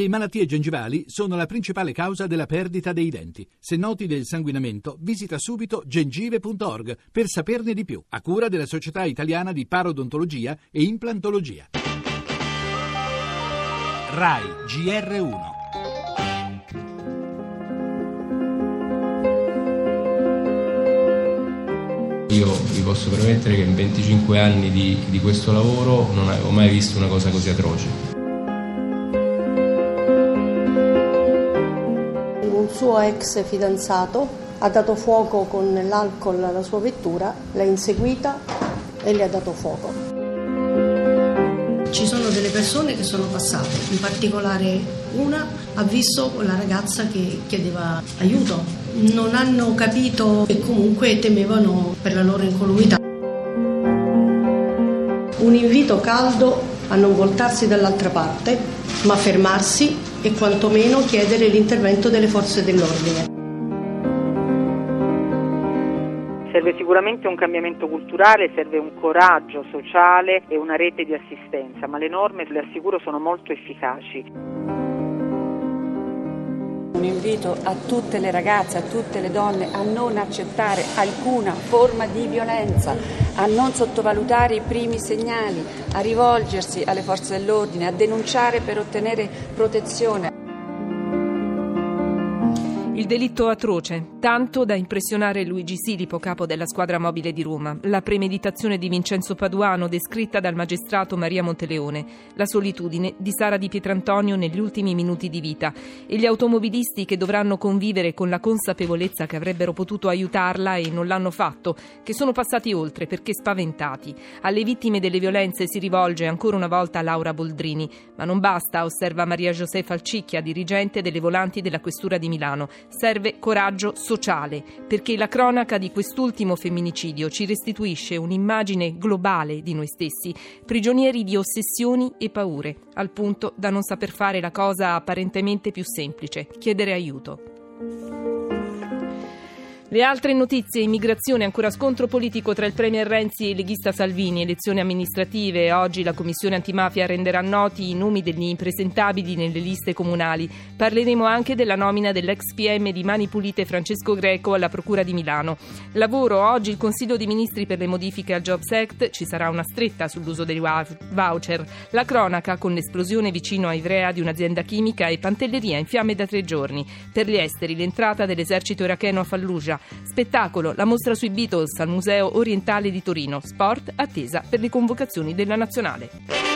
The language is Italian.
Le malattie gengivali sono la principale causa della perdita dei denti. Se noti del sanguinamento, visita subito gengive.org per saperne di più, a cura della Società Italiana di Parodontologia e Implantologia. RAI GR1 Io vi posso permettere che in 25 anni di, di questo lavoro non avevo mai visto una cosa così atroce. Suo ex fidanzato ha dato fuoco con l'alcol alla sua vettura, l'ha inseguita e le ha dato fuoco. Ci sono delle persone che sono passate, in particolare una ha visto la ragazza che chiedeva aiuto, non hanno capito e comunque temevano per la loro incolumità. Un invito caldo a non voltarsi dall'altra parte, ma fermarsi e quantomeno chiedere l'intervento delle forze dell'ordine. Serve sicuramente un cambiamento culturale, serve un coraggio sociale e una rete di assistenza, ma le norme, le assicuro, sono molto efficaci. Un invito a tutte le ragazze, a tutte le donne a non accettare alcuna forma di violenza, a non sottovalutare i primi segnali, a rivolgersi alle forze dell'ordine, a denunciare per ottenere protezione. Il delitto atroce, tanto da impressionare Luigi Silipo, capo della squadra mobile di Roma, la premeditazione di Vincenzo Paduano descritta dal magistrato Maria Monteleone, la solitudine di Sara di Pietrantonio negli ultimi minuti di vita. E gli automobilisti che dovranno convivere con la consapevolezza che avrebbero potuto aiutarla e non l'hanno fatto, che sono passati oltre perché spaventati. Alle vittime delle violenze si rivolge ancora una volta Laura Boldrini, ma non basta, osserva Maria Josefa Alcicchia, dirigente delle volanti della Questura di Milano serve coraggio sociale, perché la cronaca di quest'ultimo femminicidio ci restituisce un'immagine globale di noi stessi, prigionieri di ossessioni e paure, al punto da non saper fare la cosa apparentemente più semplice, chiedere aiuto. Le altre notizie, immigrazione, ancora scontro politico tra il Premier Renzi e il leghista Salvini, elezioni amministrative. Oggi la Commissione antimafia renderà noti i nomi degli impresentabili nelle liste comunali. Parleremo anche della nomina dell'ex PM di Mani Pulite Francesco Greco alla Procura di Milano. Lavoro, oggi il Consiglio dei Ministri per le modifiche al Jobs Act, ci sarà una stretta sull'uso dei voucher. La cronaca con l'esplosione vicino a Ivrea di un'azienda chimica e Pantelleria in fiamme da tre giorni. Per gli esteri l'entrata dell'esercito iracheno a Fallujah. Spettacolo, la mostra sui Beatles al Museo Orientale di Torino. Sport, attesa per le convocazioni della nazionale.